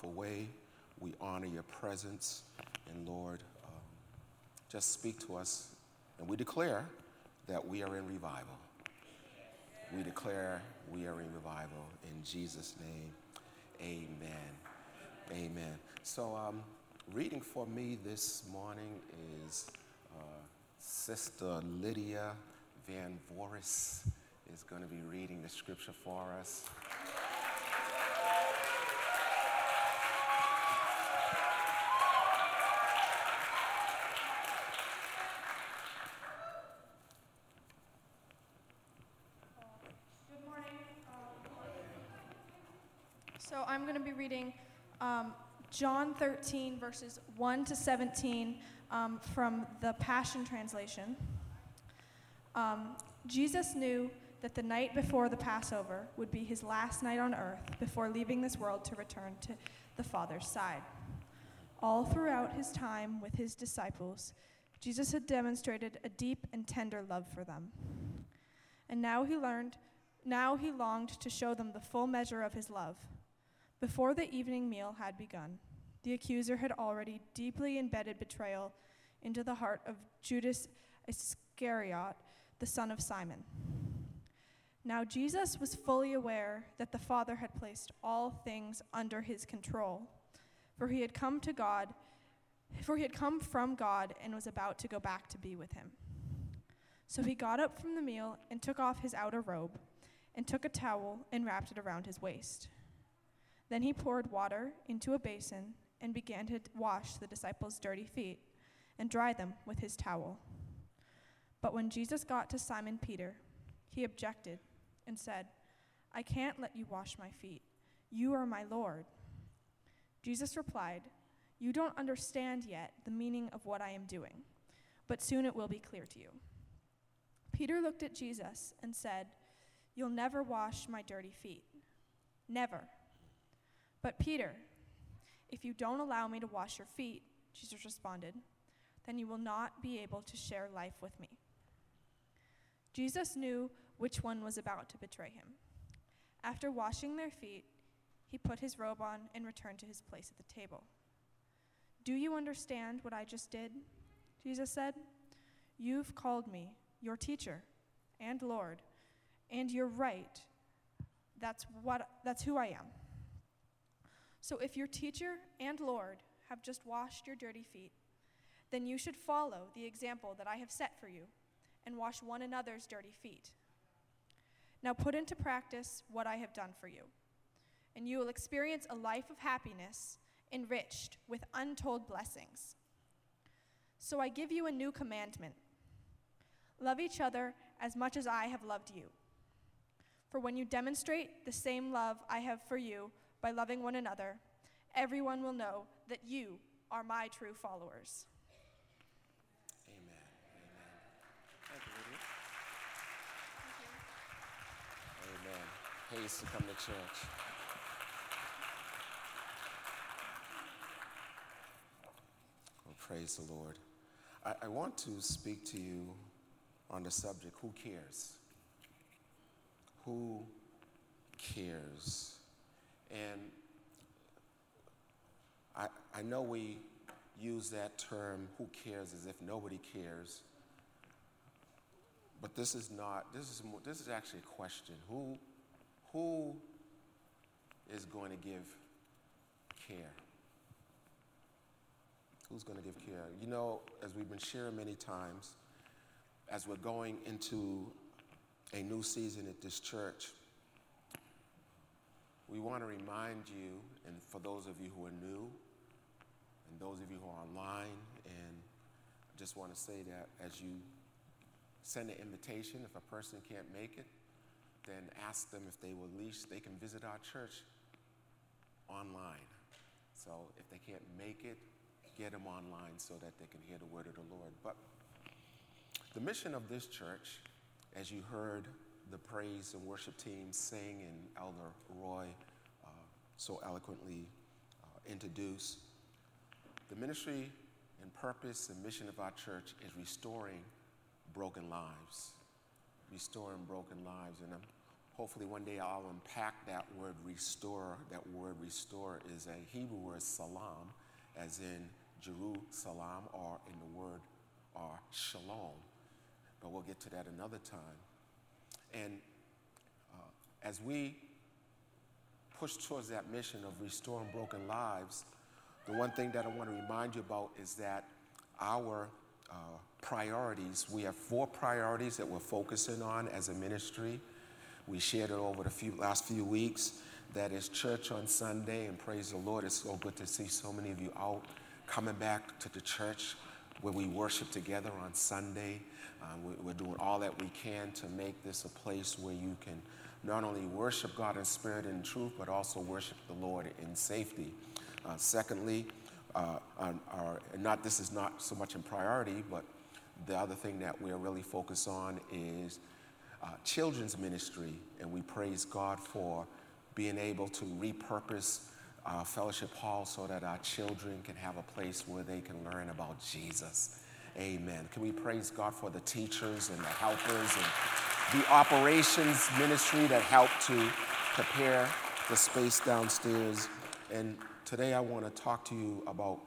powerful way. We honor your presence. And Lord, um, just speak to us. And we declare that we are in revival. We declare we are in revival. In Jesus' name, amen. Amen. So, um, reading for me this morning is uh, Sister Lydia Van Voris is going to be reading the scripture for us. I'm going to be reading um, John 13, verses 1 to 17 um, from the Passion Translation. Um, Jesus knew that the night before the Passover would be his last night on earth before leaving this world to return to the Father's side. All throughout his time with his disciples, Jesus had demonstrated a deep and tender love for them. And now he learned, now he longed to show them the full measure of his love. Before the evening meal had begun, the accuser had already deeply embedded betrayal into the heart of Judas Iscariot, the son of Simon. Now Jesus was fully aware that the Father had placed all things under his control, for he had come to God, for he had come from God and was about to go back to be with him. So he got up from the meal and took off his outer robe, and took a towel and wrapped it around his waist. Then he poured water into a basin and began to wash the disciples' dirty feet and dry them with his towel. But when Jesus got to Simon Peter, he objected and said, I can't let you wash my feet. You are my Lord. Jesus replied, You don't understand yet the meaning of what I am doing, but soon it will be clear to you. Peter looked at Jesus and said, You'll never wash my dirty feet. Never. But Peter, if you don't allow me to wash your feet, Jesus responded, then you will not be able to share life with me. Jesus knew which one was about to betray him. After washing their feet, he put his robe on and returned to his place at the table. Do you understand what I just did? Jesus said. You've called me your teacher and Lord, and you're right. That's what that's who I am. So if your teacher and Lord have just washed your dirty feet, then you should follow the example that I have set for you and wash one another's dirty feet. Now put into practice what I have done for you, and you will experience a life of happiness enriched with untold blessings. So I give you a new commandment love each other as much as I have loved you. For when you demonstrate the same love I have for you by loving one another, everyone will know that you are my true followers. Amen. Amen. Thank you, Lydia. Amen. Hayes to come to church. Well, praise the Lord. I, I want to speak to you on the subject who cares? Who cares? And I, I know we use that term, who cares, as if nobody cares. But this is not, this is, more, this is actually a question. Who, who is going to give care? Who's going to give care? You know, as we've been sharing many times, as we're going into a new season at this church, we want to remind you, and for those of you who are new, and those of you who are online, and I just want to say that as you send an invitation, if a person can't make it, then ask them if they will at least, they can visit our church online. So if they can't make it, get them online so that they can hear the word of the Lord. But the mission of this church, as you heard the praise and worship team sing and Elder Roy uh, so eloquently uh, introduce, the ministry and purpose and mission of our church is restoring broken lives, restoring broken lives. And um, hopefully one day I'll unpack that word restore. That word restore is a Hebrew word salam, as in Jerusalem, or in the word or shalom. But we'll get to that another time. And uh, as we push towards that mission of restoring broken lives, the one thing that I want to remind you about is that our uh, priorities, we have four priorities that we're focusing on as a ministry. We shared it over the few, last few weeks. That is church on Sunday, and praise the Lord. It's so good to see so many of you out coming back to the church where we worship together on Sunday. Uh, we, are doing all that we can to make this a place where you can not only worship God in spirit and truth, but also worship the Lord in safety. Uh, secondly, uh, our, not this is not so much in priority, but the other thing that we're really focused on is uh, children's ministry, and we praise God for being able to repurpose uh, Fellowship Hall so that our children can have a place where they can learn about Jesus. Amen. Can we praise God for the teachers and the helpers and the operations ministry that helped to prepare the space downstairs? And today I want to talk to you about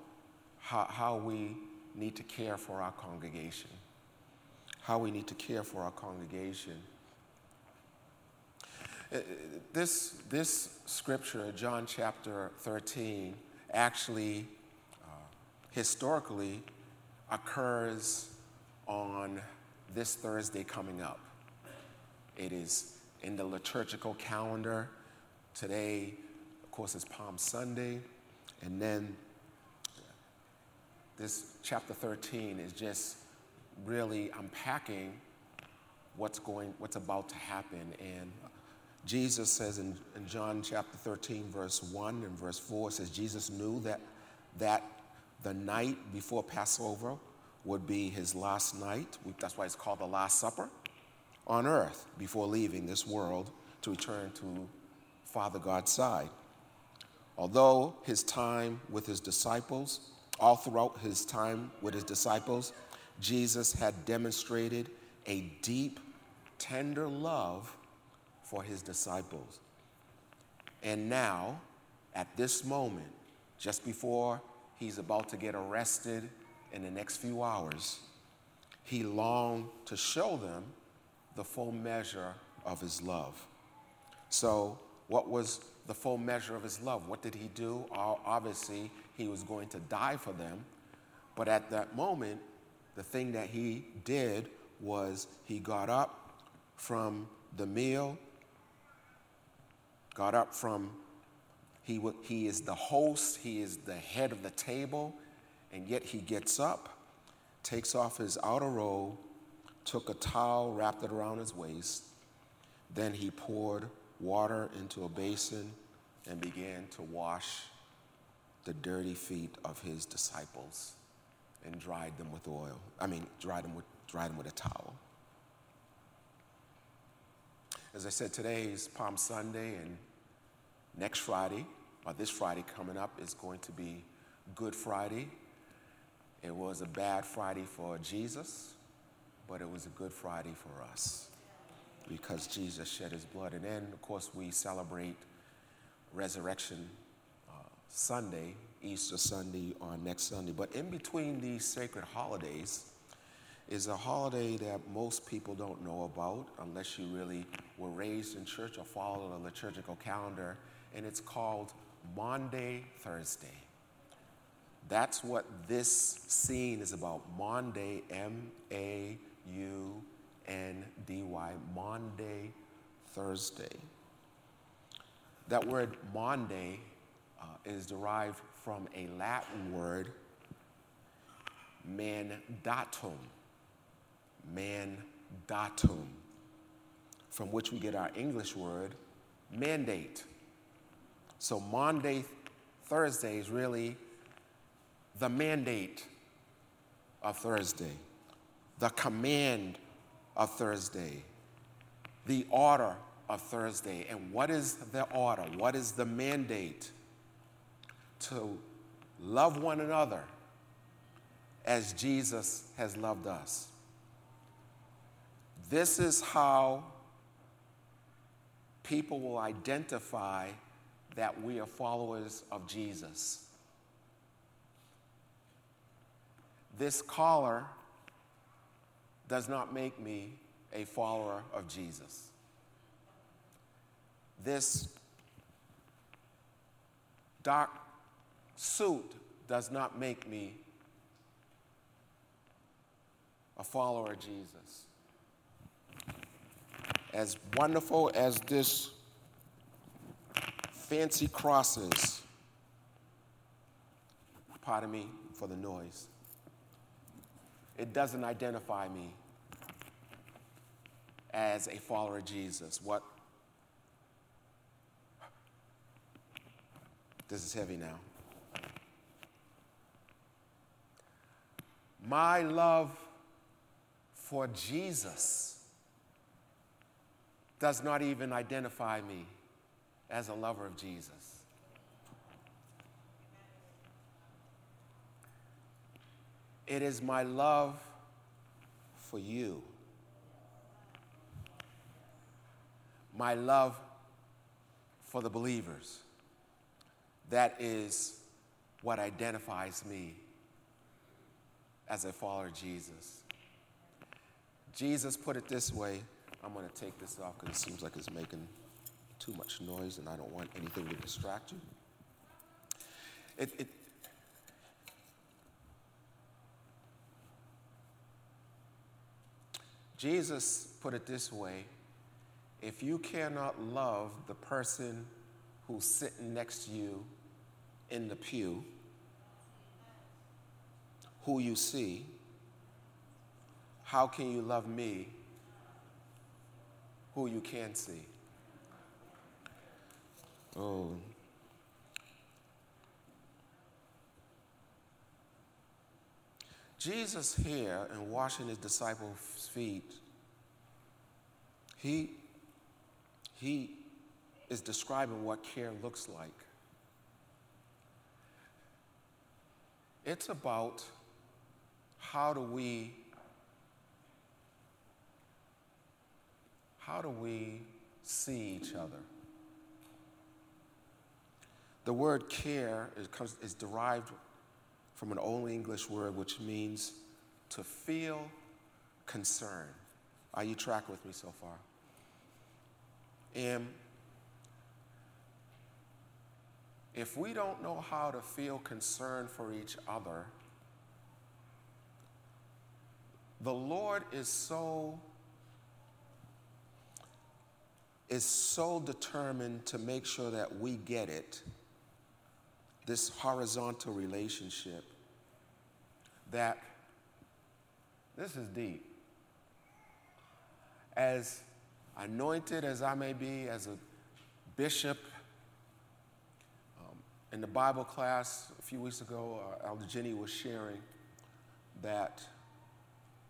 how, how we need to care for our congregation. How we need to care for our congregation. Uh, this, this scripture, John chapter 13, actually, uh, historically, occurs on this Thursday coming up. It is in the liturgical calendar. Today, of course, is Palm Sunday. And then this chapter 13 is just really unpacking what's going, what's about to happen. And Jesus says in, in John chapter 13, verse 1 and verse 4, says Jesus knew that, that the night before Passover would be his last night. That's why it's called the Last Supper on earth before leaving this world to return to Father God's side. Although his time with his disciples, all throughout his time with his disciples, Jesus had demonstrated a deep, tender love for his disciples. And now, at this moment, just before he's about to get arrested in the next few hours, he longed to show them the full measure of his love. So, what was the full measure of his love. What did he do? Obviously, he was going to die for them. But at that moment, the thing that he did was he got up from the meal, got up from, he, he is the host, he is the head of the table, and yet he gets up, takes off his outer robe, took a towel, wrapped it around his waist, then he poured water into a basin and began to wash the dirty feet of his disciples and dried them with oil. I mean, dried them with, dried them with a towel. As I said, today is Palm Sunday, and next Friday, or this Friday coming up, is going to be Good Friday. It was a bad Friday for Jesus, but it was a good Friday for us because Jesus shed his blood. And then, of course, we celebrate Resurrection uh, Sunday, Easter Sunday, on next Sunday. But in between these sacred holidays is a holiday that most people don't know about unless you really were raised in church or follow the liturgical calendar, and it's called Maundy Thursday. That's what this scene is about. Maundy, M A U N D Y, Maundy Thursday. That word Maundy uh, is derived from a Latin word, mandatum. Mandatum, from which we get our English word mandate. So Maundy Thursday is really the mandate of Thursday, the command of Thursday, the order of Thursday. And what is the order? What is the mandate? To love one another as Jesus has loved us. This is how people will identify that we are followers of Jesus. This collar does not make me a follower of Jesus. This dark suit does not make me a follower of Jesus. As wonderful as this fancy cross is, pardon me for the noise, it doesn't identify me as a follower of Jesus. What? This is heavy now. My love for Jesus does not even identify me as a lover of Jesus. It is my love for you, my love for the believers. That is what identifies me as a follower of Jesus. Jesus put it this way I'm going to take this off because it seems like it's making too much noise and I don't want anything to distract you. It, it, Jesus put it this way if you cannot love the person who's sitting next to you in the pew, who you see, how can you love me who you can see? Oh. Jesus here and washing his disciples' feet, he, he is describing what care looks like. It's about how do we how do we see each other? The word care is, derived from an Old English word which means to feel concern. Are you track with me so far? And if we don't know how to feel concern for each other, the Lord is so is so determined to make sure that we get it, this horizontal relationship, that this is deep. As anointed as I may be, as a bishop, um, in the Bible class a few weeks ago, uh, Elder Jenny was sharing that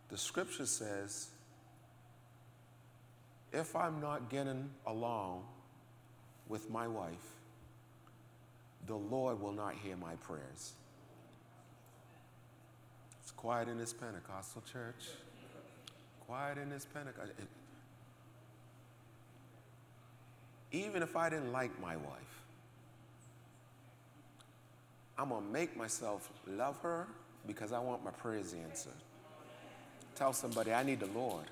the scripture says if I'm not getting along with my wife, the Lord will not hear my prayers. It's quiet in this Pentecostal church. Quiet in this Pentecostal. Uh, even if I didn't like my wife, I'm going to make myself love her because I want my prayers answered. Tell somebody, I need the Lord.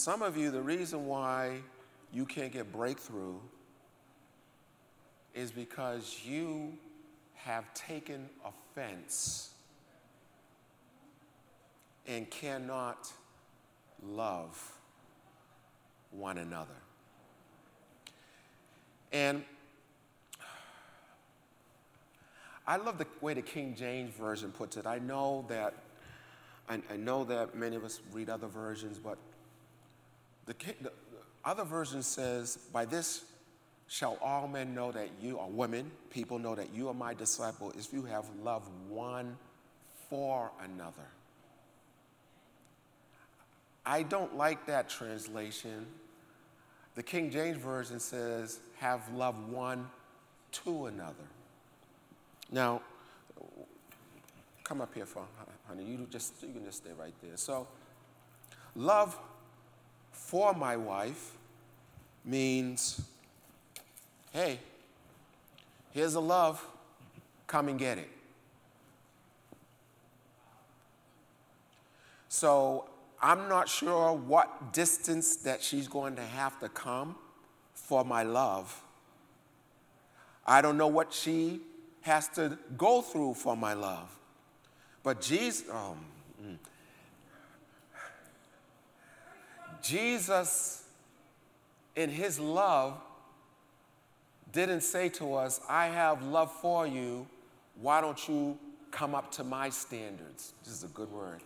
Some of you, the reason why you can't get breakthrough is because you have taken offense and cannot love one another. And I love the way the King James Version puts it. I know that I, I know that many of us read other versions, but the, the other version says, By this shall all men know that you are women, people know that you are my disciple, if you have love one for another. I don't like that translation. The King James Version says, have love one to another. Now, come up here for honey. You just you can just stay right there. So, love for my wife means, hey, here's a love, come and get it. So I'm not sure what distance that she's going to have to come for my love. I don't know what she has to go through for my love. But Jesus, um, mm. Jesus, in his love, didn't say to us, I have love for you, why don't you come up to my standards? This is a good word.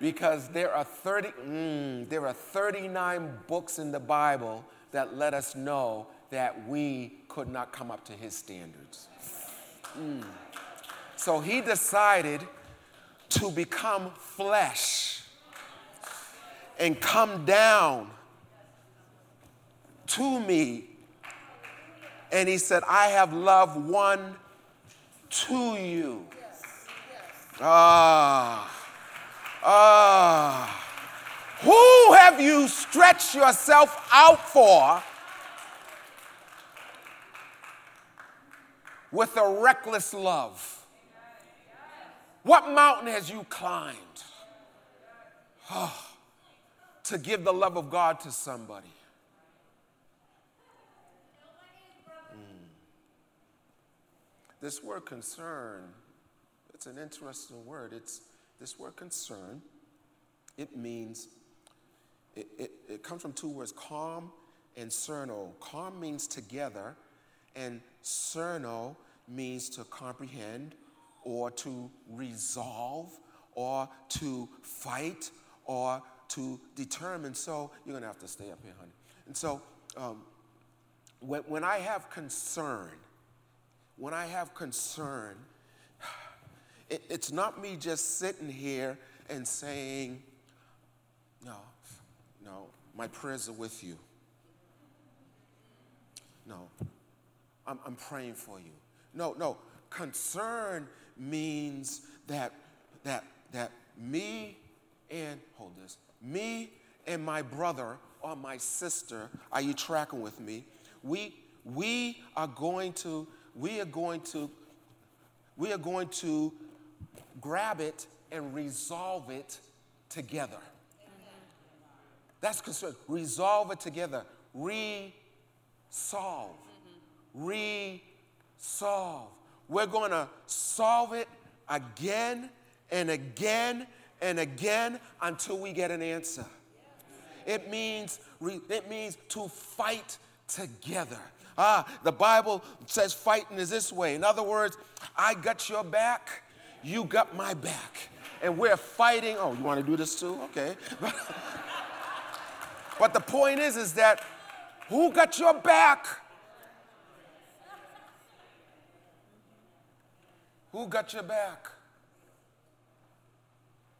Because there are, 30, mm, there are 39 books in the Bible that let us know that we could not come up to his standards. Mm. So he decided to become flesh and come down to me. And he said, I have loved one to you. Ah. Ah. Who have you stretched yourself out for with a reckless love? What mountain has you climbed oh, to give the love of God to somebody? Mm. This word concern, it's an interesting word. It's this word concern, it means, it, it, it comes from two words, calm and cerno. Calm means together, and cerno means to comprehend or to resolve or to fight or to determine. So you're going to have to stay up here, honey. And so um, when, when I have concern, when I have concern, it, it's not me just sitting here and saying, no, no, my prayers are with you. No, I'm, I'm praying for you. No, no, concern means that that that me and hold this me and my brother or my sister are you tracking with me? We we are going to we are going to we are going to grab it and resolve it together. That's concern. Resolve it together. Resolve. Resolve. We're going to solve it again and again and again until we get an answer. It means, it means to fight together. Ah, the Bible says fighting is this way. In other words, I got your back, you got my back. And we're fighting. Oh, you want to do this too? Okay. but the point is, is that who got your back? Who got your back?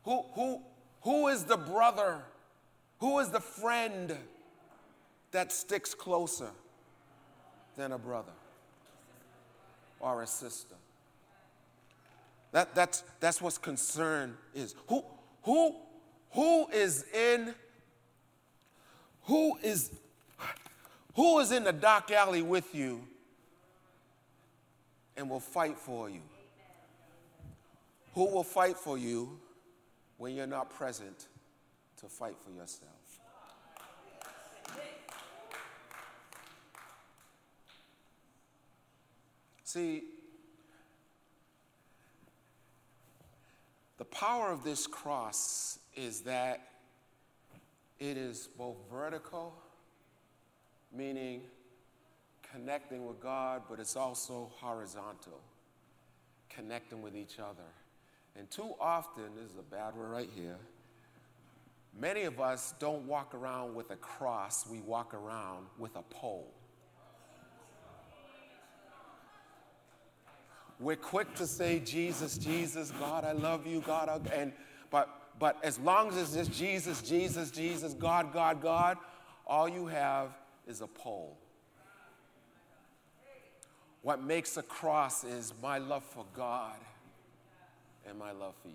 Who, who, who is the brother? Who is the friend that sticks closer than a brother or a sister? That, that's, that's what concern is. Who, who, who is in who is who is in the dark alley with you and will fight for you? Who will fight for you when you're not present to fight for yourself? See, the power of this cross is that it is both vertical, meaning connecting with God, but it's also horizontal, connecting with each other. And too often, this is a bad word right here, many of us don't walk around with a cross, we walk around with a pole. We're quick to say, Jesus, Jesus, God, I love you, God, and but but as long as it's just Jesus, Jesus, Jesus, God, God, God, all you have is a pole. What makes a cross is my love for God and my love for you.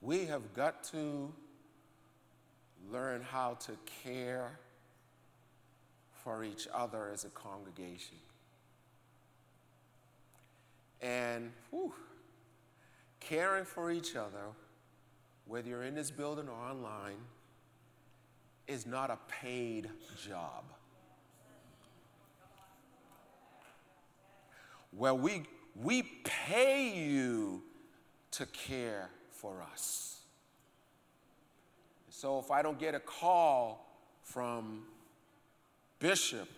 We have got to learn how to care for each other as a congregation. And whew, caring for each other, whether you're in this building or online, is not a paid job. Well, we, we pay you to care for us. So if I don't get a call from Bishop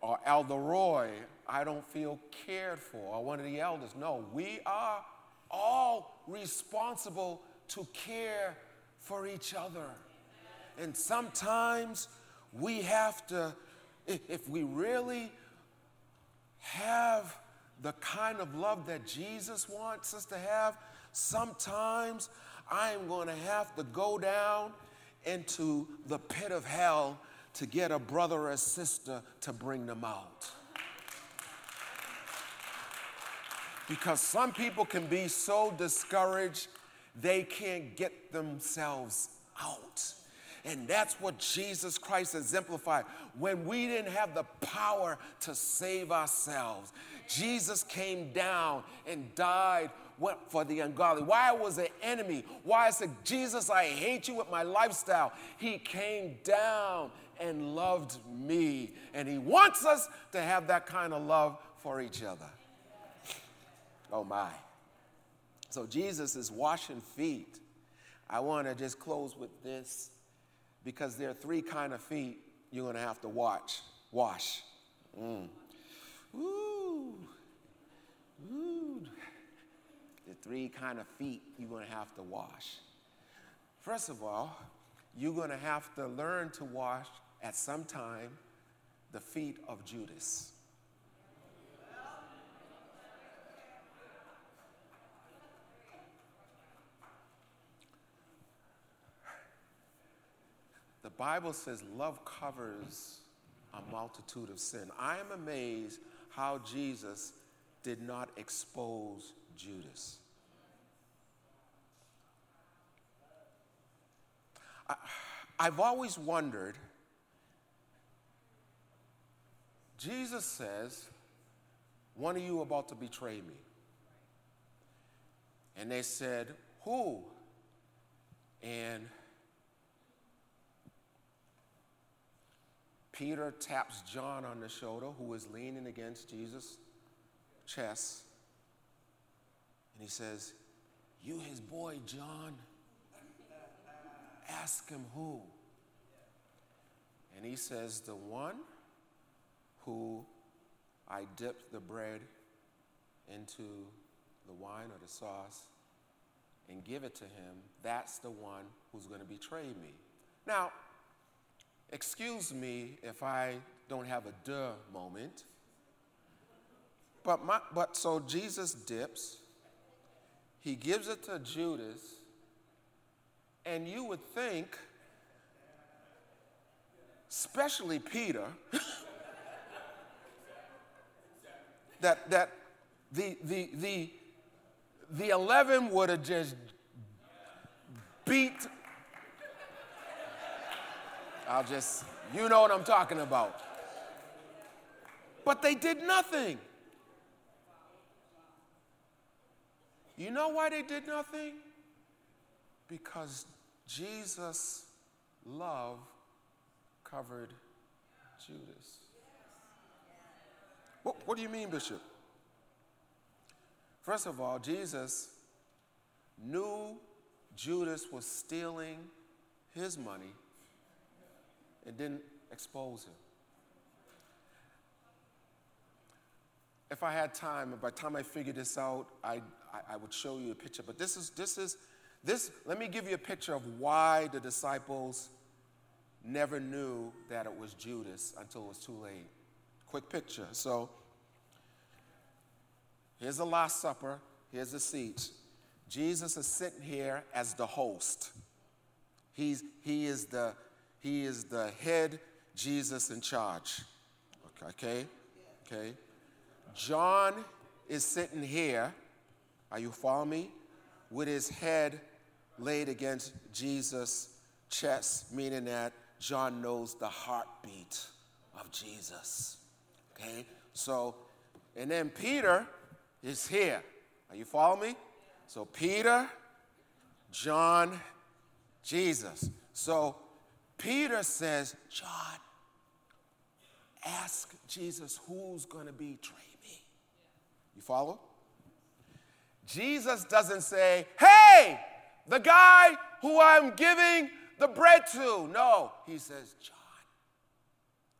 or Elder Roy, I don't feel cared for, or one of the elders. No, we are all responsible to care for each other. And sometimes we have to, if we really have the kind of love that Jesus wants us to have, sometimes I am going to have to go down into the pit of hell to get a brother or sister to bring them out. Because some people can be so discouraged they can't get themselves out. And that's what Jesus Christ exemplified. When we didn't have the power to save ourselves, Jesus came down and died for the ungodly. Why I was an enemy. Why I said, Jesus, I hate you with my lifestyle. He came down and loved me. And He wants us to have that kind of love for each other. Oh my. So Jesus is washing feet. I want to just close with this because there are three kind of feet you're going to have to watch, wash. Mm. Ooh. Ooh. The three kind of feet you're going to have to wash. First of all, you're going to have to learn to wash at some time the feet of Judas. The Bible says love covers a multitude of sin. I am amazed how Jesus did not expose Judas. I, I've always wondered Jesus says, One of you about to betray me. And they said, Who? And Peter taps John on the shoulder, who is leaning against Jesus' chest. And he says, You his boy, John. Ask him who. And he says, The one who I dipped the bread into the wine or the sauce and give it to him, that's the one who's going to betray me. Now, excuse me if I don't have a duh moment. But, my, but so Jesus dips, he gives it to Judas, and you would think, especially Peter, that, that the, the, the, the 11 would have just beat. I'll just, you know what I'm talking about. But they did nothing. You know why they did nothing? Because Jesus' love covered Judas. What, what do you mean, Bishop? First of all, Jesus knew Judas was stealing his money and didn't expose him. If I had time, by the time I figured this out, I, I, I would show you a picture. But this is, this is, this, let me give you a picture of why the disciples never knew that it was Judas until it was too late quick picture. So here's the Last Supper, here's the seats. Jesus is sitting here as the host. He's, he, is the, he is the head Jesus in charge. Okay? Okay? John is sitting here. Are you following me? With his head laid against Jesus' chest, meaning that John knows the heartbeat of Jesus. Okay? So, and then Peter is here. Are you following me? So, Peter, John, Jesus. So, Peter says, John, ask Jesus who's going to betray me. You follow? Jesus doesn't say, hey, the guy who I'm giving the bread to. No, he says, John,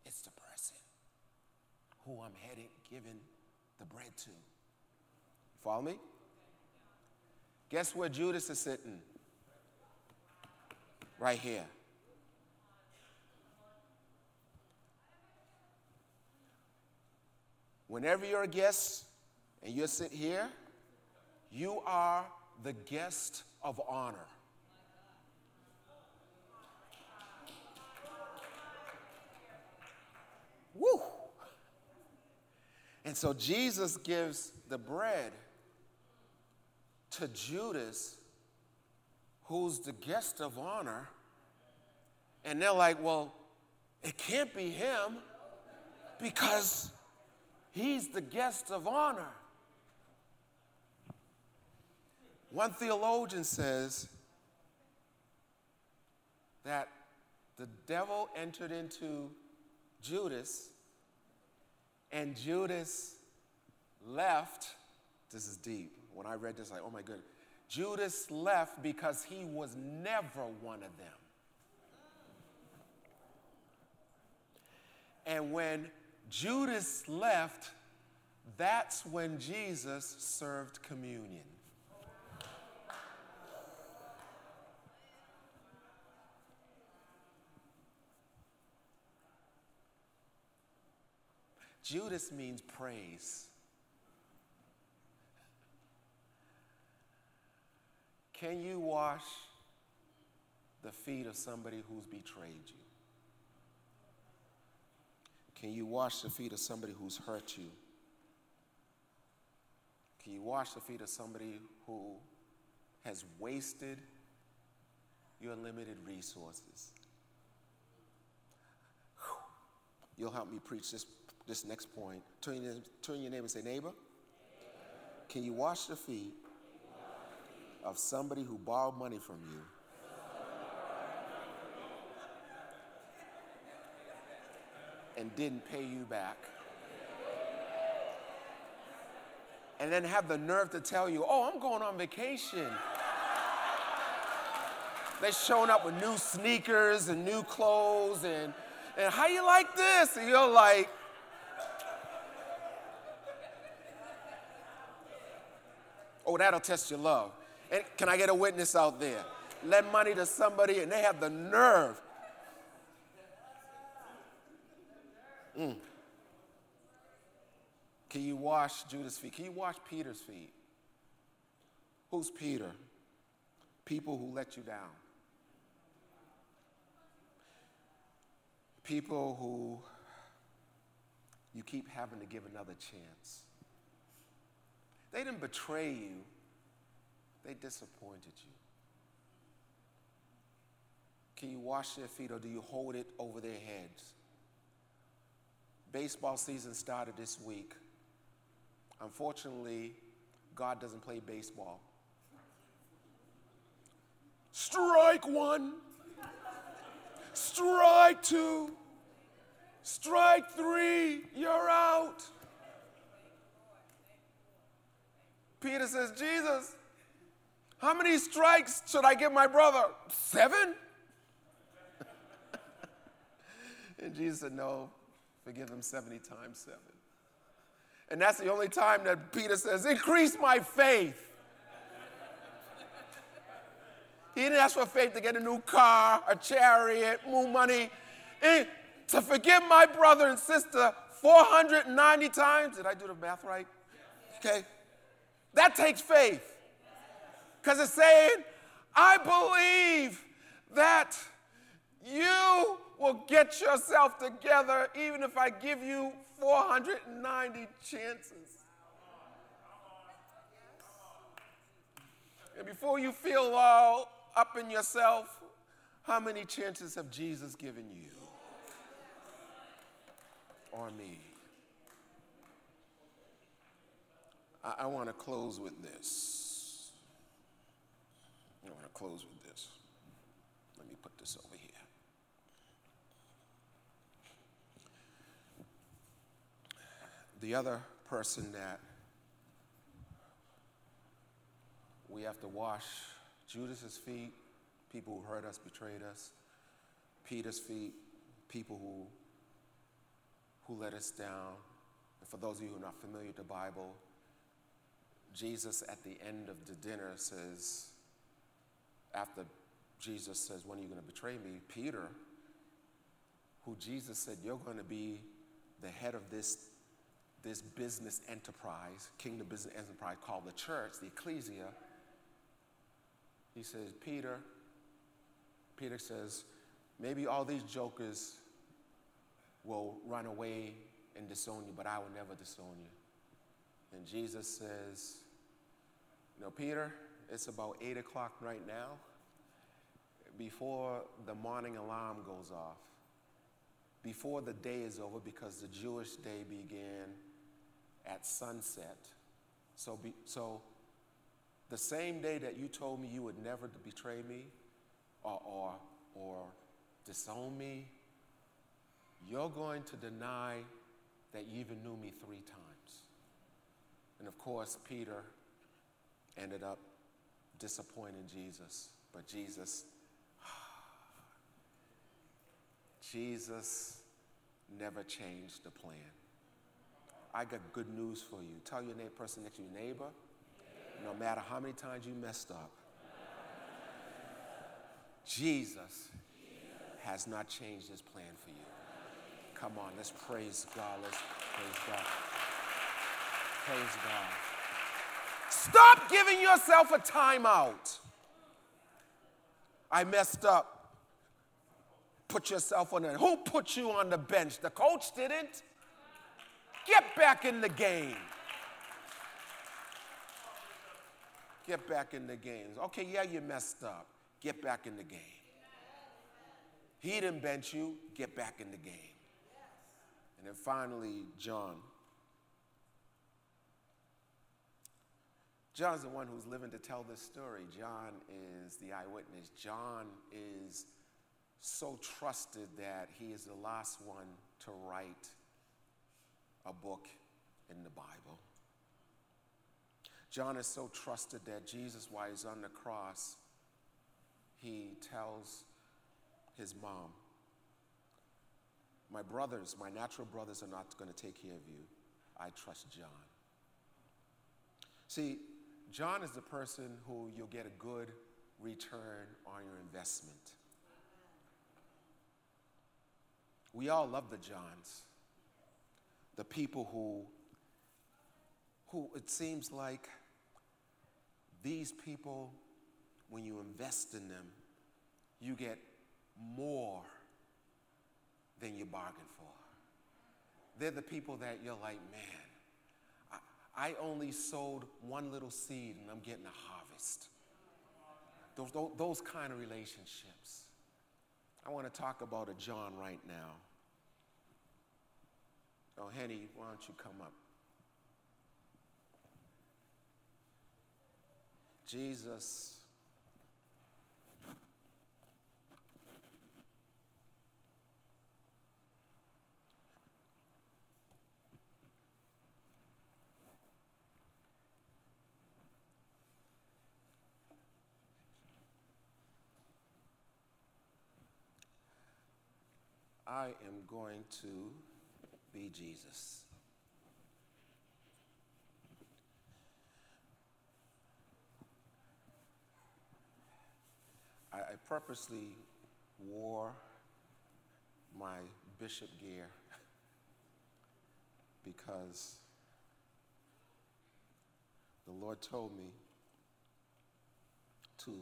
it's the person who I'm heading, giving the bread to. Follow me? Guess where Judas is sitting? Right here. Whenever you're a guest and you sit here, you are the guest of honor. Woo! And so Jesus gives the bread to Judas, who's the guest of honor. And they're like, well, it can't be him because he's the guest of honor. One theologian says that the devil entered into Judas, and Judas left. This is deep. When I read this, like, oh my goodness. Judas left because he was never one of them. And when Judas left, that's when Jesus served communion. Judas means praise. Can you wash the feet of somebody who's betrayed you? Can you wash the feet of somebody who's hurt you? Can you wash the feet of somebody who has wasted your limited resources? You'll help me preach this this next point. Turn your, turn your neighbor and say, neighbor, can you wash the feet of somebody who borrowed money from you? And didn't pay you back. And then have the nerve to tell you, oh, I'm going on vacation. They're showing up with new sneakers and new clothes and, and how you like this? And you're like, Oh, that'll test your love. And can I get a witness out there? Lend money to somebody and they have the nerve. Mm. Can you wash Judas' feet? Can you wash Peter's feet? Who's Peter? People who let you down. People who you keep having to give another chance. They didn't betray you, they disappointed you. Can you wash their feet or do you hold it over their heads? Baseball season started this week. Unfortunately, God doesn't play baseball. Strike one, strike two, strike three, you're out. Peter says, Jesus, how many strikes should I give my brother? Seven? and Jesus said, No, forgive him 70 times seven. And that's the only time that Peter says, Increase my faith. he didn't ask for faith to get a new car, a chariot, more money. And to forgive my brother and sister 490 times. Did I do the math right? Okay. That takes faith. Because it's saying, I believe that you will get yourself together even if I give you 490 chances. And before you feel all up in yourself, how many chances have Jesus given you? Or me? I, I want to close with this. I want to close with this. Let me put this over here. The other person that we have to wash Judas's feet, people who hurt us, betrayed us, Peter's feet, people who who let us down. And for those of you who are not familiar with the Bible, Jesus at the end of the dinner says, after Jesus says, When are you going to betray me? Peter, who Jesus said, You're going to be the head of this, this business enterprise, kingdom business enterprise called the church, the ecclesia. He says, Peter, Peter says, maybe all these jokers will run away and disown you, but I will never disown you. And Jesus says, You know, Peter, it's about 8 o'clock right now. Before the morning alarm goes off, before the day is over, because the Jewish day began at sunset. So, be, so the same day that you told me you would never betray me or, or, or disown me, you're going to deny that you even knew me three times. And of course, Peter ended up disappointing Jesus. But Jesus, Jesus never changed the plan. I got good news for you. Tell your neighbor, person next to your neighbor, no matter how many times you messed up, Jesus has not changed his plan for you. Come on, let's praise God. Let's praise God. Praise God. Stop giving yourself a timeout. I messed up. Put yourself on the who put you on the bench? The coach didn't. Get back in the game. Get back in the game. Okay, yeah, you messed up. Get back in the game. He didn't bench you. Get back in the game. And then finally, John. John's the one who's living to tell this story. John is the eyewitness. John is so trusted that he is the last one to write a book in the Bible. John is so trusted that Jesus, while he's on the cross, he tells his mom, My brothers, my natural brothers, are not going to take care of you. I trust John. See, John is the person who you'll get a good return on your investment. We all love the Johns, the people who, who it seems like these people, when you invest in them, you get more than you bargained for. They're the people that you're like, man, I, only sowed one little seed and I'm getting a harvest. Those, those, those kind of relationships. I want to talk about a John right now. Oh, Henny, why don't you come up? Jesus I am going to be Jesus. I, I purposely wore my bishop gear because the Lord told me to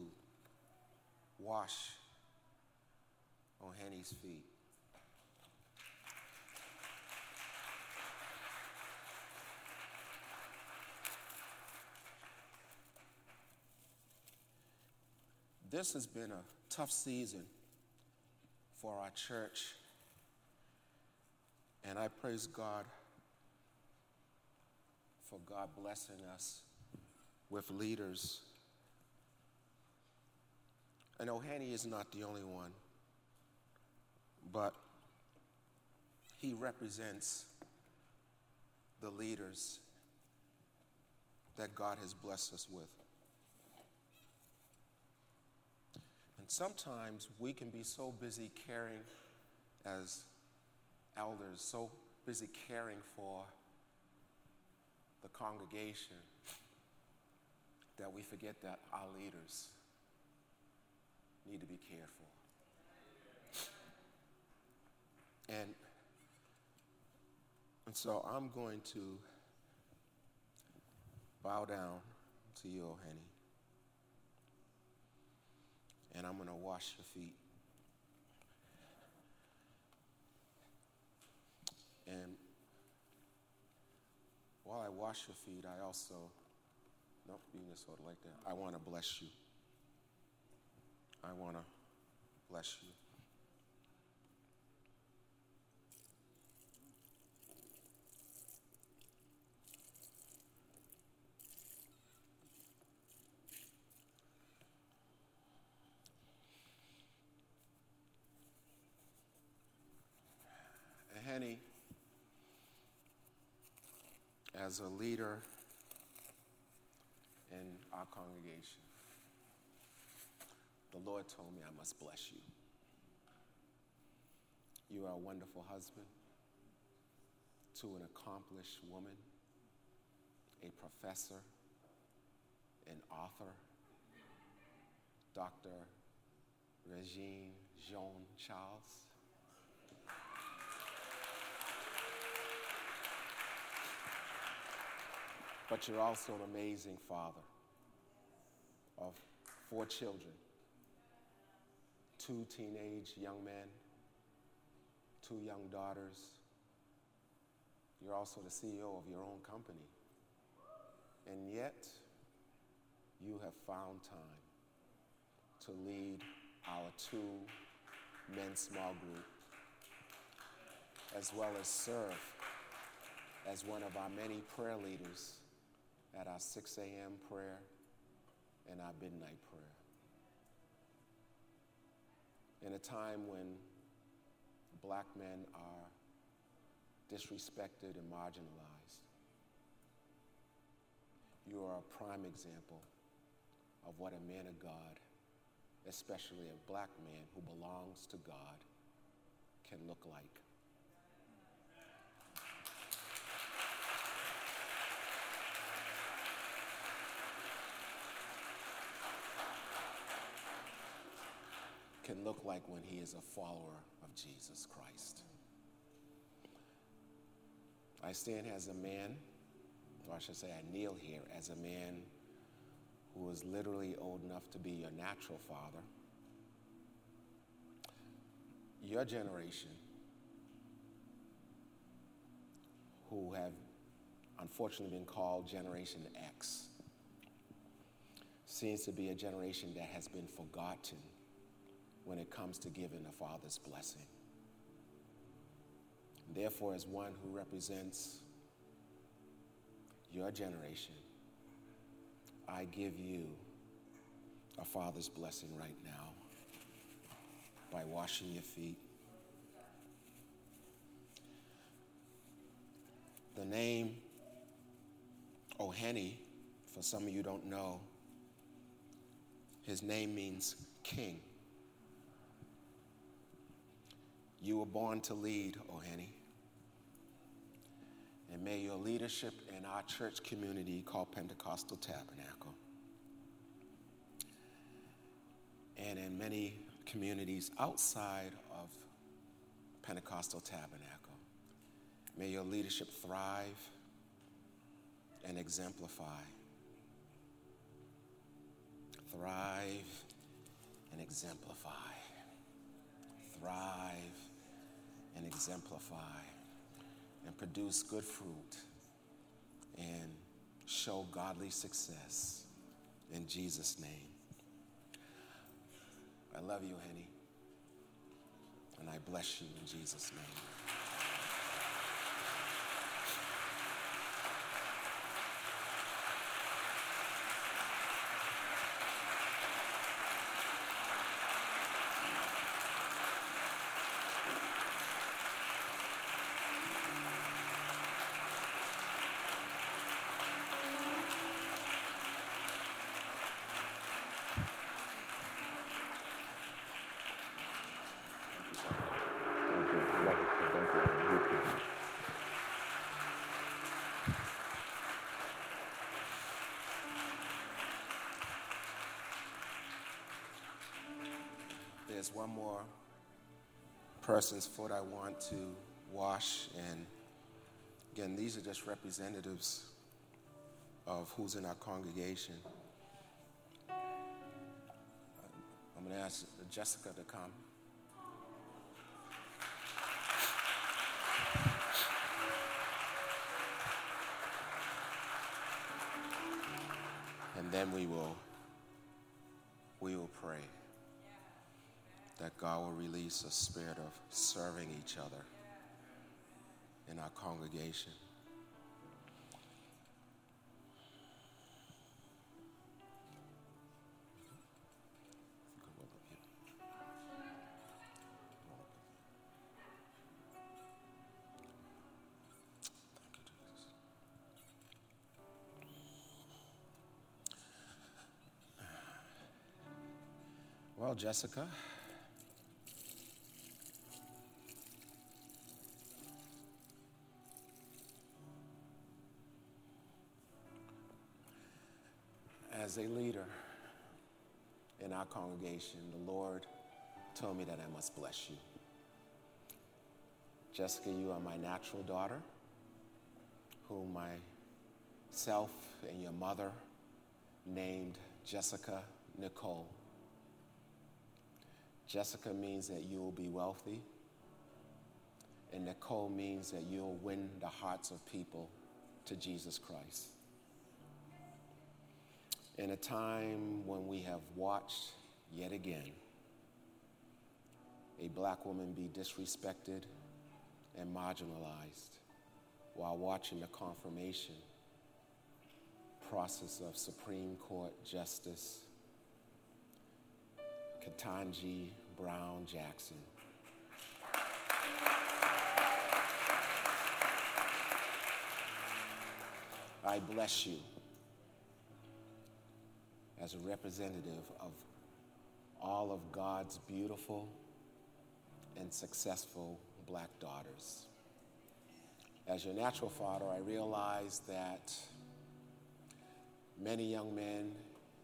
wash on Henny's feet. This has been a tough season for our church, and I praise God for God blessing us with leaders. And Ohene is not the only one, but he represents the leaders that God has blessed us with. Sometimes we can be so busy caring as elders, so busy caring for the congregation that we forget that our leaders need to be cared for. And, and so I'm going to bow down to you, Henny, and I'm going to wash your feet. And while I wash your feet, I also, of like that, I want to bless you. I want to bless you. Henny, as a leader in our congregation, the Lord told me I must bless you. You are a wonderful husband to an accomplished woman, a professor, an author, Dr. Regine Jean Charles. But you're also an amazing father of four children two teenage young men, two young daughters. You're also the CEO of your own company. And yet, you have found time to lead our two men's small group, as well as serve as one of our many prayer leaders at our 6 a.m. prayer and our midnight prayer. In a time when black men are disrespected and marginalized, you are a prime example of what a man of God, especially a black man who belongs to God, can look like. can look like when he is a follower of Jesus Christ. I stand as a man, or I should say, I kneel here as a man who is literally old enough to be your natural father. Your generation, who have unfortunately been called Generation X, seems to be a generation that has been forgotten when it comes to giving a father's blessing. Therefore, as one who represents your generation, I give you a father's blessing right now by washing your feet. The name Ohene, for some of you don't know, his name means king. You were born to lead, Ohene. And may your leadership in our church community called Pentecostal Tabernacle and in many communities outside of Pentecostal Tabernacle, may your leadership thrive and exemplify. Thrive and exemplify. Thrive and exemplify and produce good fruit and show godly success in Jesus' name. I love you, Henny. And I bless you in Jesus' name. There's one more person's foot I want to wash, and again, these are just representatives of who's in our congregation. I'm going to ask Jessica to come. Release a spirit of serving each other in our congregation. Well, Jessica. A leader in our congregation, the Lord told me that I must bless you. Jessica, you are my natural daughter, whom myself and your mother named Jessica Nicole. Jessica means that you will be wealthy, and Nicole means that you'll win the hearts of people to Jesus Christ. In a time when we have watched yet again a black woman be disrespected and marginalized while watching the confirmation process of Supreme Court Justice Ketanji Brown Jackson. I bless you as a representative of all of God's beautiful and successful black daughters. As your natural father, I realize that many young men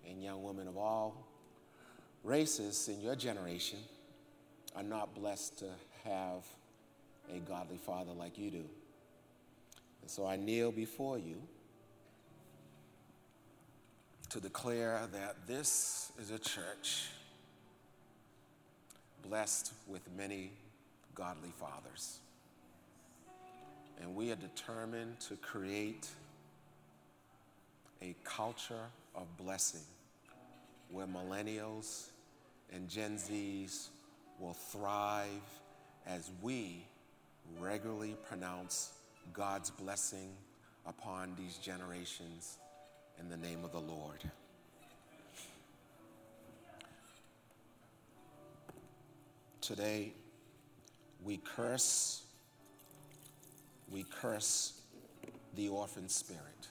and young women of all races in your generation are not blessed to have a godly father like you do. And so I kneel before you to declare that this is a church blessed with many godly fathers. And we are determined to create a culture of blessing where millennials and Gen Zs will thrive as we regularly pronounce God's blessing upon these generations in the name of the Lord. Today, we curse, we curse the orphan spirit.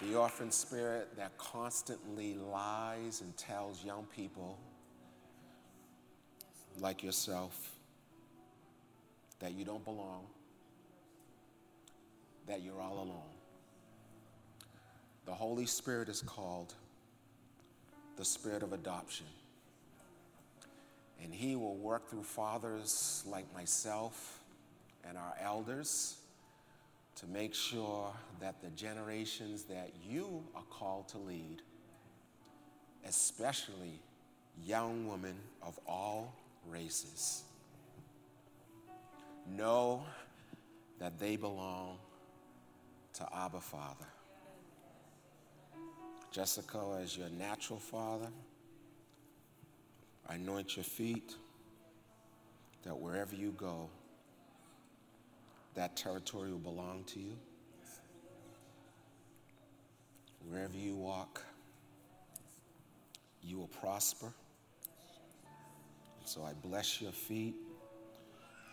The orphan spirit that constantly lies and tells young people like yourself that you don't belong, that you're all alone. The Holy Spirit is called the spirit of adoption. And He will work through fathers like myself and our elders to make sure that the generations that you are called to lead, especially young women of all races, know that they belong to Abba Father. Jessica, as your natural father, I anoint your feet that wherever you go, that territory will belong to you. Wherever you walk, you will prosper. So I bless your feet.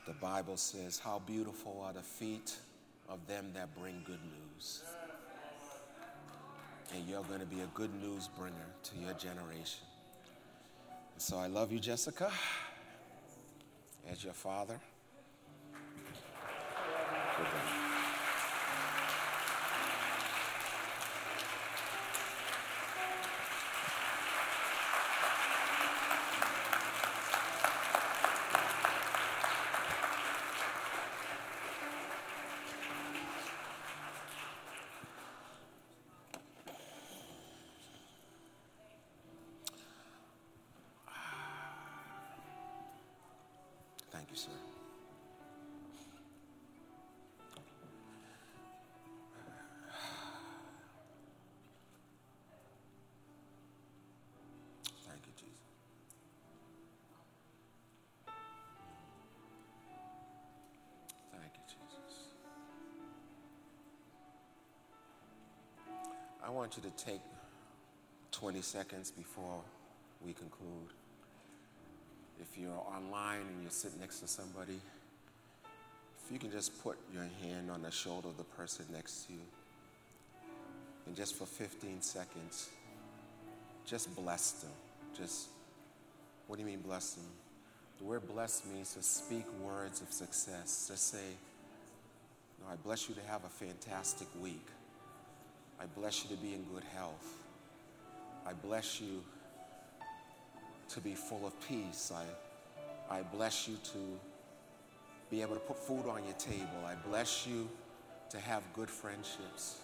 The Bible says, How beautiful are the feet of them that bring good news. And you're going to be a good news bringer to your generation. And so I love you, Jessica, as your father. Thank you, sir. Thank you, Jesus. Thank you, Jesus. I want you to take 20 seconds before we conclude. If you're online and you're sitting next to somebody, if you can just put your hand on the shoulder of the person next to you, and just for 15 seconds, just bless them. Just, what do you mean bless them? The word bless means to speak words of success. Just say, no, I bless you to have a fantastic week. I bless you to be in good health. I bless you to be full of peace. I, I bless you to be able to put food on your table. I bless you to have good friendships.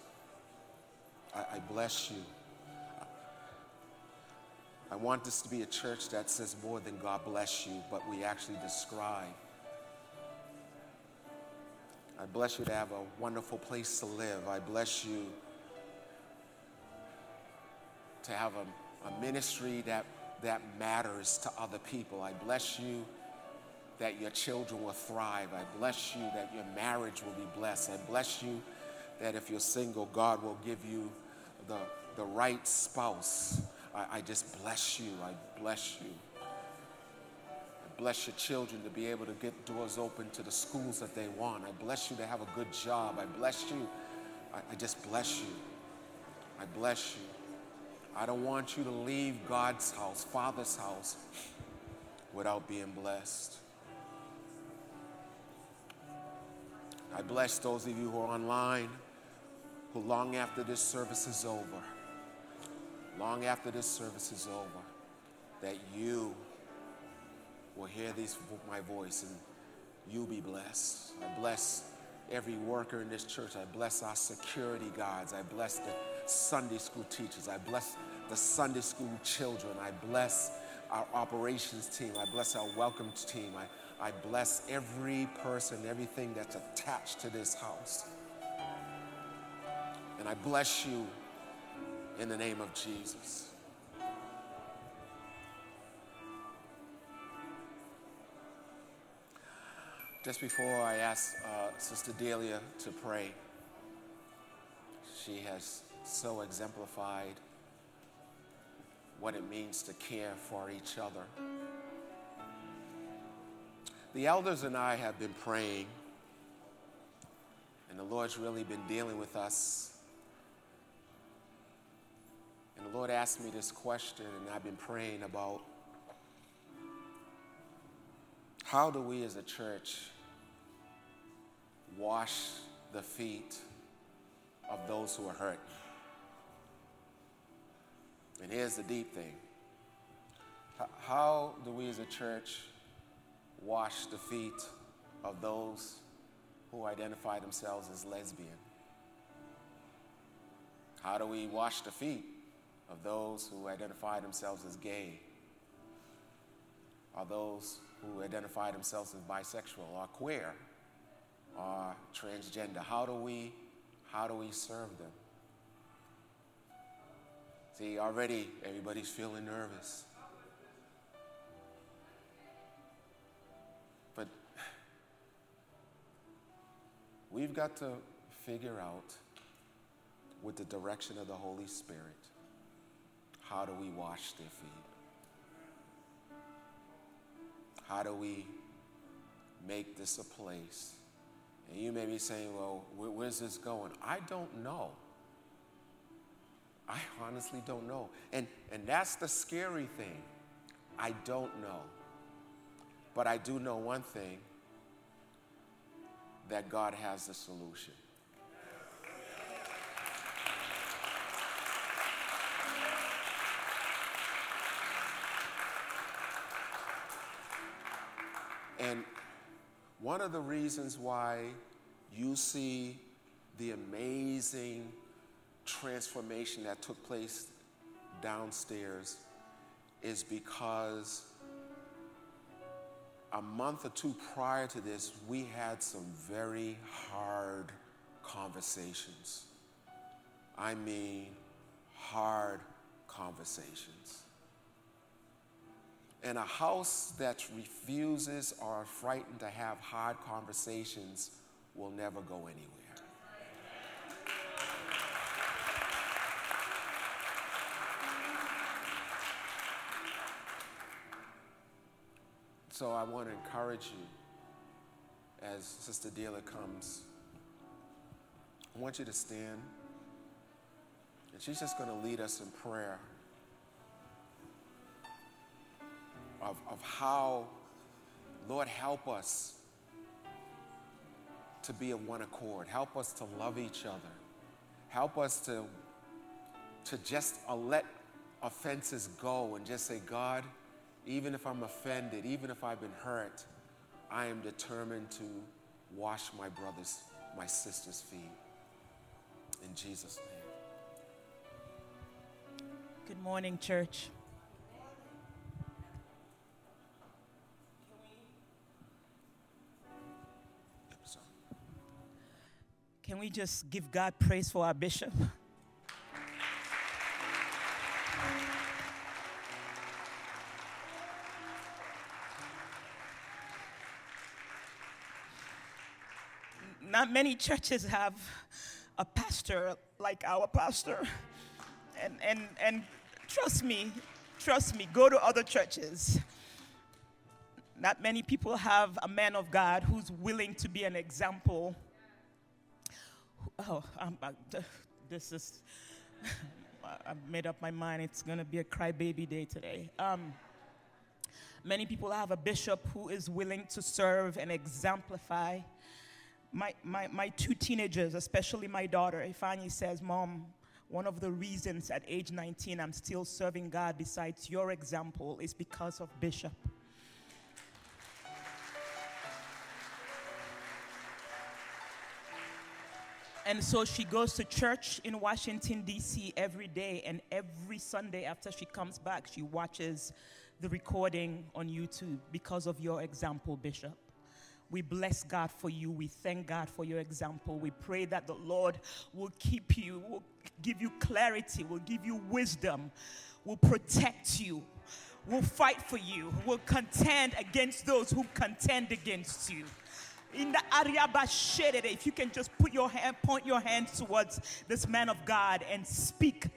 I, I bless you. I want this to be a church that says more than God bless you, but we actually describe. I bless you to have a wonderful place to live. I bless you to have a, a ministry that that matters to other people. I bless you that your children will thrive. I bless you that your marriage will be blessed. I bless you that if you're single, God will give you the, the right spouse. I, I just bless you. I bless you. I bless your children to be able to get doors open to the schools that they want. I bless you to have a good job. I bless you. I, I just bless you. I bless you. I don't want you to leave God's house, Father's house, without being blessed. I bless those of you who are online who, long after this service is over, long after this service is over, that you will hear this, my voice and you be blessed. I bless every worker in this church. I bless our security guards. I bless the Sunday school teachers. I bless the Sunday school children. I bless our operations team. I bless our welcome team. I, I bless every person, everything that's attached to this house. And I bless you in the name of Jesus. Just before I ask uh, Sister Delia to pray, she has so exemplified what it means to care for each other. The elders and I have been praying, and the Lord's really been dealing with us. And the Lord asked me this question, and I've been praying about how do we as a church wash the feet of those who are hurt? And here's the deep thing how do we as a church wash the feet of those who identify themselves as lesbian? How do we wash the feet of those who identify themselves as gay? Or those who identify themselves as bisexual or queer or transgender? How do we how do we serve them? See, already everybody's feeling nervous. But we've got to figure out, with the direction of the Holy Spirit, how do we wash their feet? How do we make this a place? And you may be saying, well, where's this going? I don't know. I honestly don't know. And, and that's the scary thing. I don't know. But I do know one thing that God has the solution. And one of the reasons why you see the amazing transformation that took place downstairs is because a month or two prior to this, we had some very hard conversations. I mean, hard conversations. And a house that refuses or frightened to have hard conversations will never go anywhere. So I want to encourage you as Sister Delia comes. I want you to stand. And she's just going to lead us in prayer. of, of how, Lord, help us to be of one accord. Help us to love each other. Help us to, to just uh, let offenses go and just say, God, even if I'm offended, even if I've been hurt, I am determined to wash my brother's, my sister's feet. In Jesus' name. Good morning, church. Can we just give God praise for our bishop? Not many churches have a pastor like our pastor. And, and, and trust me, trust me, go to other churches. Not many people have a man of God who's willing to be an example oh, I'm, I, this is, I've made up my mind. It's going to be a crybaby day today. Um, many people have a bishop who is willing to serve and exemplify. My, my, my two teenagers, especially my daughter, Ifani says, Mom, one of the reasons at age 19 I'm still serving God besides your example is because of Bishop. And so she goes to church in Washington, D.C. every day, and every Sunday after she comes back, she watches the recording on YouTube because of your example, Bishop. We bless God for you. We thank God for your example. We pray that the Lord will keep you, will give you clarity, will give you wisdom, will protect you, will fight for you, will contend against those who contend against you in the area if you can just put your hand point your hand towards this man of god and speak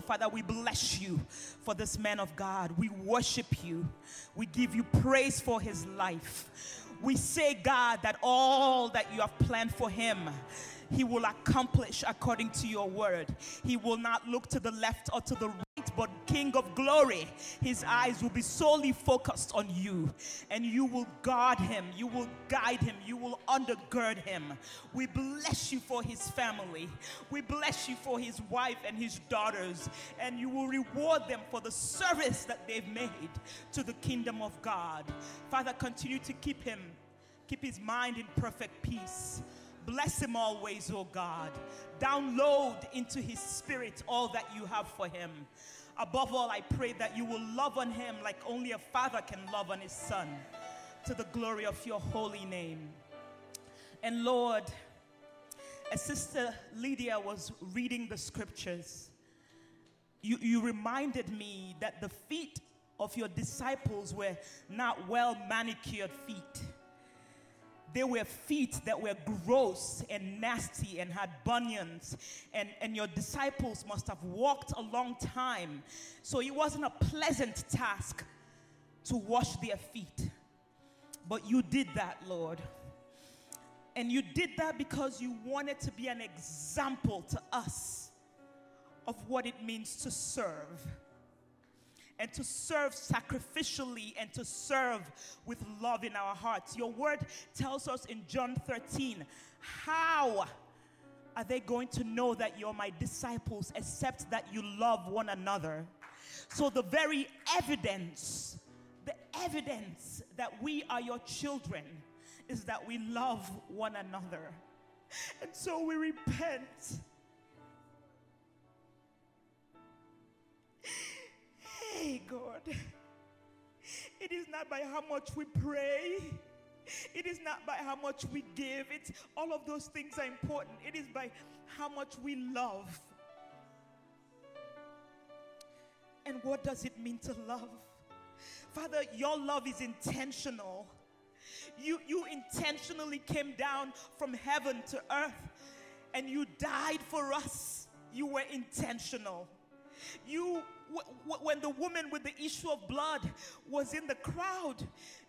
Father, we bless you for this man of God. We worship you. We give you praise for his life. We say, God, that all that you have planned for him, he will accomplish according to your word. He will not look to the left or to the right but King of glory, his eyes will be solely focused on you, and you will guard him, you will guide him, you will undergird him. We bless you for his family, we bless you for his wife and his daughters, and you will reward them for the service that they've made to the kingdom of God. Father, continue to keep him, keep his mind in perfect peace. Bless him always, oh God. Download into his spirit all that you have for him. Above all, I pray that you will love on him like only a father can love on his son, to the glory of your holy name. And Lord, as Sister Lydia was reading the scriptures, you, you reminded me that the feet of your disciples were not well manicured feet. They were feet that were gross and nasty and had bunions. And, and your disciples must have walked a long time. So it wasn't a pleasant task to wash their feet. But you did that, Lord. And you did that because you wanted to be an example to us of what it means to serve and to serve sacrificially and to serve with love in our hearts. Your word tells us in John 13 how are they going to know that you're my disciples except that you love one another? So, the very evidence, the evidence that we are your children is that we love one another. And so we repent Hey, God. It is not by how much we pray. It is not by how much we give. It's all of those things are important. It is by how much we love. And what does it mean to love? Father, your love is intentional. You, you intentionally came down from heaven to earth and you died for us. You were intentional. You when the woman with the issue of blood was in the crowd,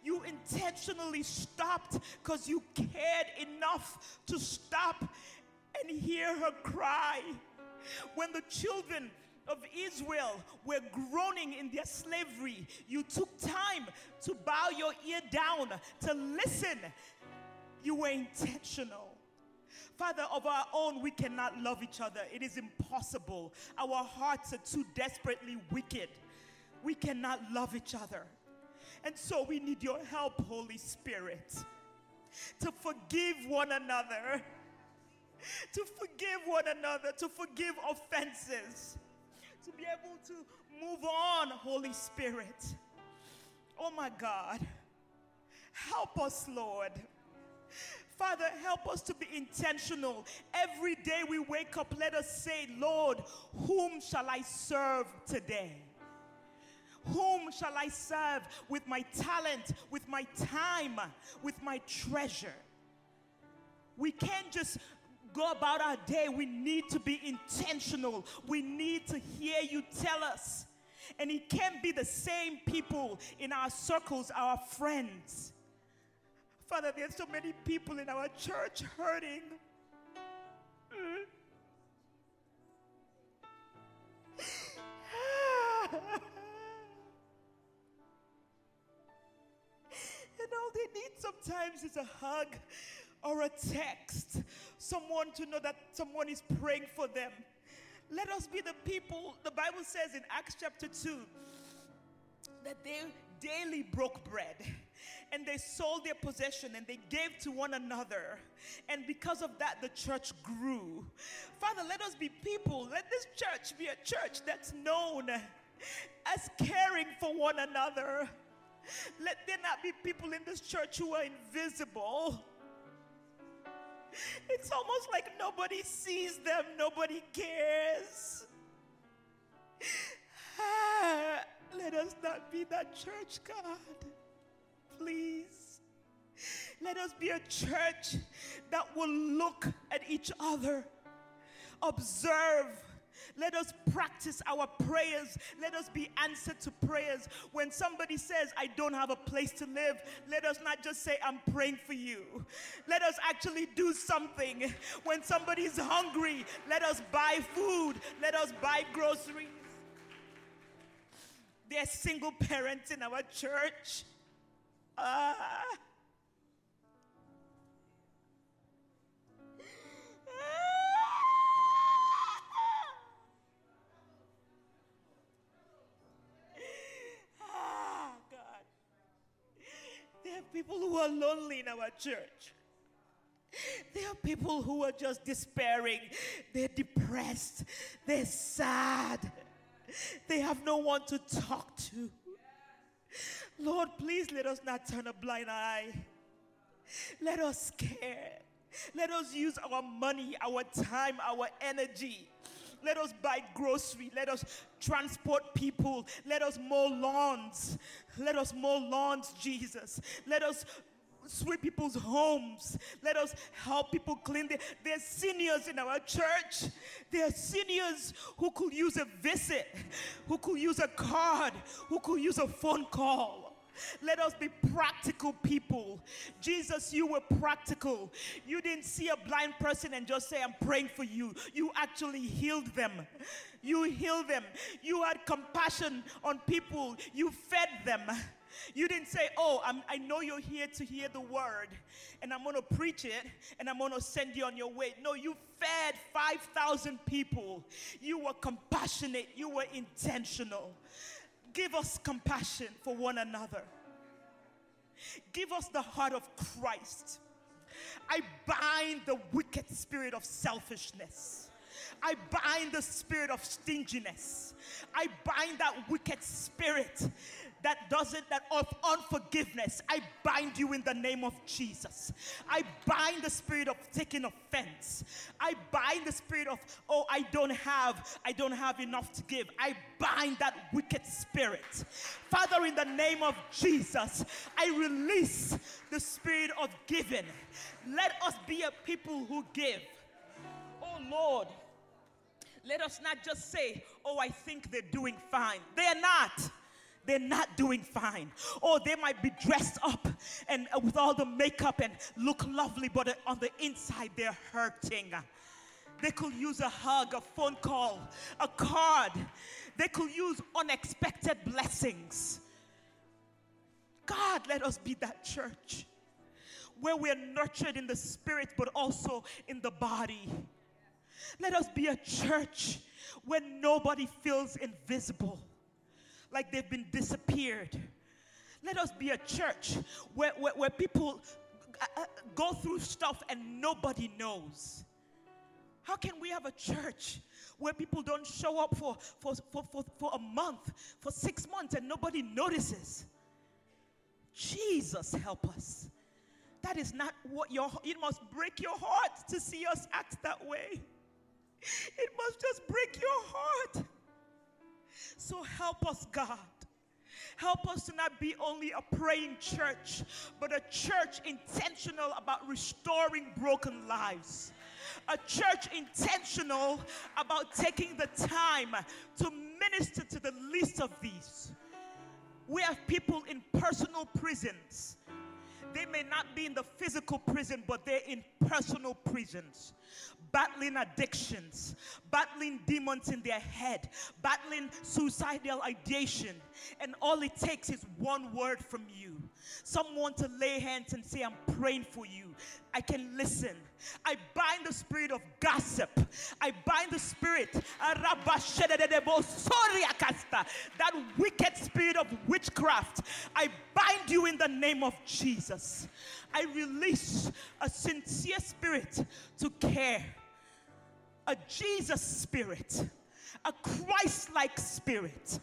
you intentionally stopped because you cared enough to stop and hear her cry. When the children of Israel were groaning in their slavery, you took time to bow your ear down, to listen. You were intentional. Father, of our own, we cannot love each other. It is impossible. Our hearts are too desperately wicked. We cannot love each other. And so we need your help, Holy Spirit, to forgive one another, to forgive one another, to forgive offenses, to be able to move on, Holy Spirit. Oh my God. Help us, Lord. Father, help us to be intentional. Every day we wake up, let us say, Lord, whom shall I serve today? Whom shall I serve with my talent, with my time, with my treasure? We can't just go about our day. We need to be intentional. We need to hear you tell us. And it can't be the same people in our circles, our friends. Father, there's so many people in our church hurting. and all they need sometimes is a hug or a text, someone to know that someone is praying for them. Let us be the people, the Bible says in Acts chapter 2, that they daily broke bread and they sold their possession and they gave to one another. And because of that, the church grew. Father, let us be people. Let this church be a church that's known as caring for one another. Let there not be people in this church who are invisible. It's almost like nobody sees them, nobody cares. Ah, let us not be that church, God please. Let us be a church that will look at each other, observe. Let us practice our prayers. Let us be answered to prayers. When somebody says, I don't have a place to live, let us not just say, I'm praying for you. Let us actually do something. When somebody is hungry, let us buy food. Let us buy groceries. There are single parents in our church Ah. God. There are people who are lonely in our church. There are people who are just despairing. They're depressed. They're sad. They have no one to talk to. Lord, please let us not turn a blind eye. Let us care. Let us use our money, our time, our energy. Let us buy grocery. Let us transport people. Let us mow lawns. Let us mow lawns, Jesus. Let us sweep people's homes. Let us help people clean. Their, there's seniors in our church. There are seniors who could use a visit, who could use a card, who could use a phone call. Let us be practical people. Jesus, you were practical. You didn't see a blind person and just say, I'm praying for you. You actually healed them. You healed them. You had compassion on people. You fed them. You didn't say, Oh, I'm, i know you're here to hear the word, and I'm going to preach it, and I'm going to send you on your way. No, you fed 5,000 people. You were compassionate, you were intentional. Give us compassion for one another. Give us the heart of Christ. I bind the wicked spirit of selfishness. I bind the spirit of stinginess. I bind that wicked spirit that doesn't, that of unforgiveness, I bind you in the name of Jesus. I bind the spirit of taking offense. I bind the spirit of, oh, I don't have, I don't have enough to give. I bind that wicked spirit. Father, in the name of Jesus, I release the spirit of giving. Let us be a people who give. Oh Lord, let us not just say, oh, I think they're doing fine. They're not they're not doing fine. Or they might be dressed up and uh, with all the makeup and look lovely, but on the inside they're hurting. They could use a hug, a phone call, a card. They could use unexpected blessings. God, let us be that church where we're nurtured in the spirit but also in the body. Let us be a church where nobody feels invisible like they've been disappeared. Let us be a church where, where, where people uh, uh, go through stuff and nobody knows. How can we have a church where people don't show up for, for, for, for, for a month, for six months, and nobody notices? Jesus, help us. That is not what your, it must break your heart to see us act that way. It must just break your heart. So help us, God. Help us to not be only a praying church, but a church intentional about restoring broken lives. A church intentional about taking the time to minister to the least of these. We have people in personal prisons. They may not be in the physical prison, but they're in personal prisons battling addictions, battling demons in their head, battling suicidal ideation. And all it takes is one word from you someone to lay hands and say, I'm praying for you. I can listen. I bind the spirit of gossip. I bind the spirit, that wicked spirit of witchcraft. I bind you in the name of Jesus. I release a sincere spirit to care, a Jesus spirit, a Christ like spirit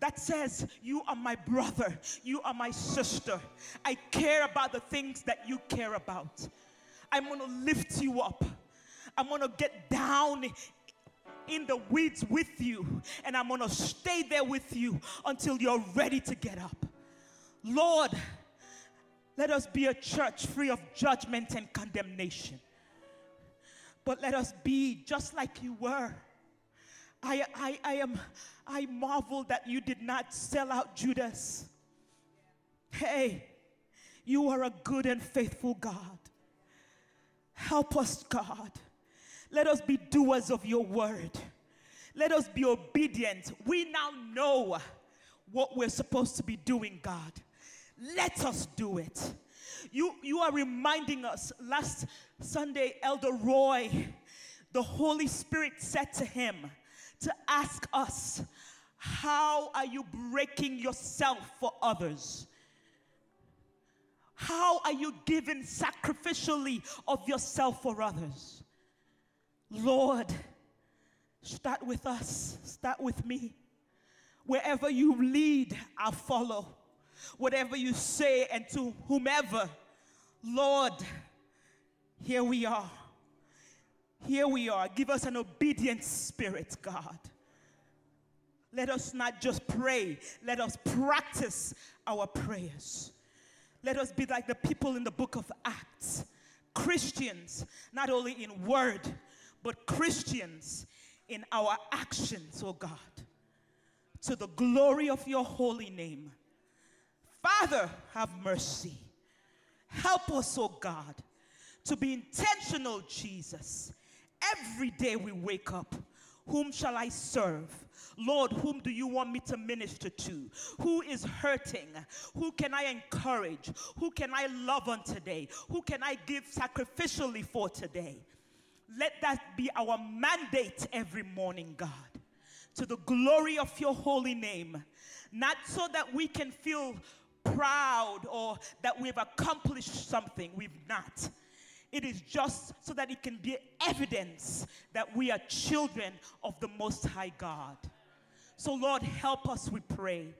that says, You are my brother, you are my sister. I care about the things that you care about. I'm gonna lift you up. I'm gonna get down in the weeds with you, and I'm gonna stay there with you until you're ready to get up. Lord, let us be a church free of judgment and condemnation. But let us be just like you were. I, I, I am I marvel that you did not sell out Judas. Hey, you are a good and faithful God. Help us, God. Let us be doers of your word. Let us be obedient. We now know what we're supposed to be doing, God. Let us do it. You, you are reminding us. Last Sunday, Elder Roy, the Holy Spirit said to him to ask us, How are you breaking yourself for others? How are you giving sacrificially of yourself for others? Lord, start with us, start with me. Wherever you lead, I'll follow whatever you say and to whomever, Lord, Here we are. Here we are. Give us an obedient spirit, God. Let us not just pray, let us practice our prayers. Let us be like the people in the book of Acts Christians, not only in word, but Christians in our actions, oh God, to the glory of your holy name. Father, have mercy. Help us, oh God, to be intentional, Jesus. Every day we wake up, whom shall I serve? Lord, whom do you want me to minister to? Who is hurting? Who can I encourage? Who can I love on today? Who can I give sacrificially for today? Let that be our mandate every morning, God, to the glory of your holy name. Not so that we can feel proud or that we've accomplished something, we've not. It is just so that it can be evidence that we are children of the Most High God. So, Lord, help us, we pray.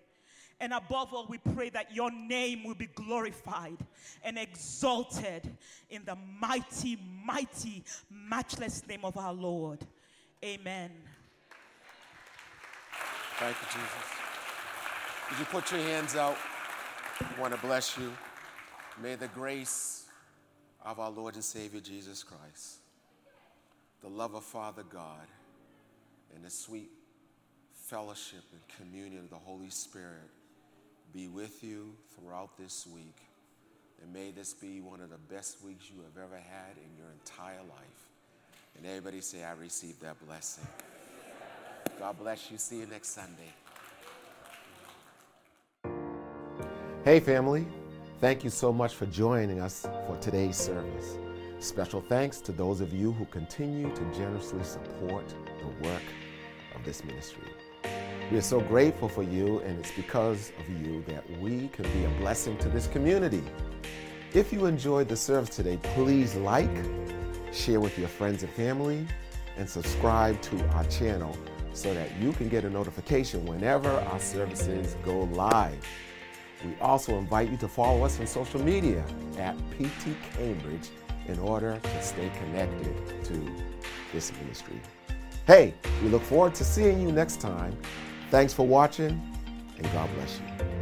And above all, we pray that your name will be glorified and exalted in the mighty, mighty, matchless name of our Lord. Amen. Thank you, Jesus. Would you put your hands out? I want to bless you. May the grace of our Lord and Savior Jesus Christ, the love of Father God, and the sweet fellowship and communion of the Holy Spirit be with you throughout this week. And may this be one of the best weeks you have ever had in your entire life. And everybody say, I receive that blessing. God bless you. See you next Sunday. Hey, family. Thank you so much for joining us for today's service. Special thanks to those of you who continue to generously support the work of this ministry. We are so grateful for you, and it's because of you that we can be a blessing to this community. If you enjoyed the service today, please like, share with your friends and family, and subscribe to our channel so that you can get a notification whenever our services go live. We also invite you to follow us on social media at PT Cambridge in order to stay connected to this ministry. Hey, we look forward to seeing you next time. Thanks for watching, and God bless you.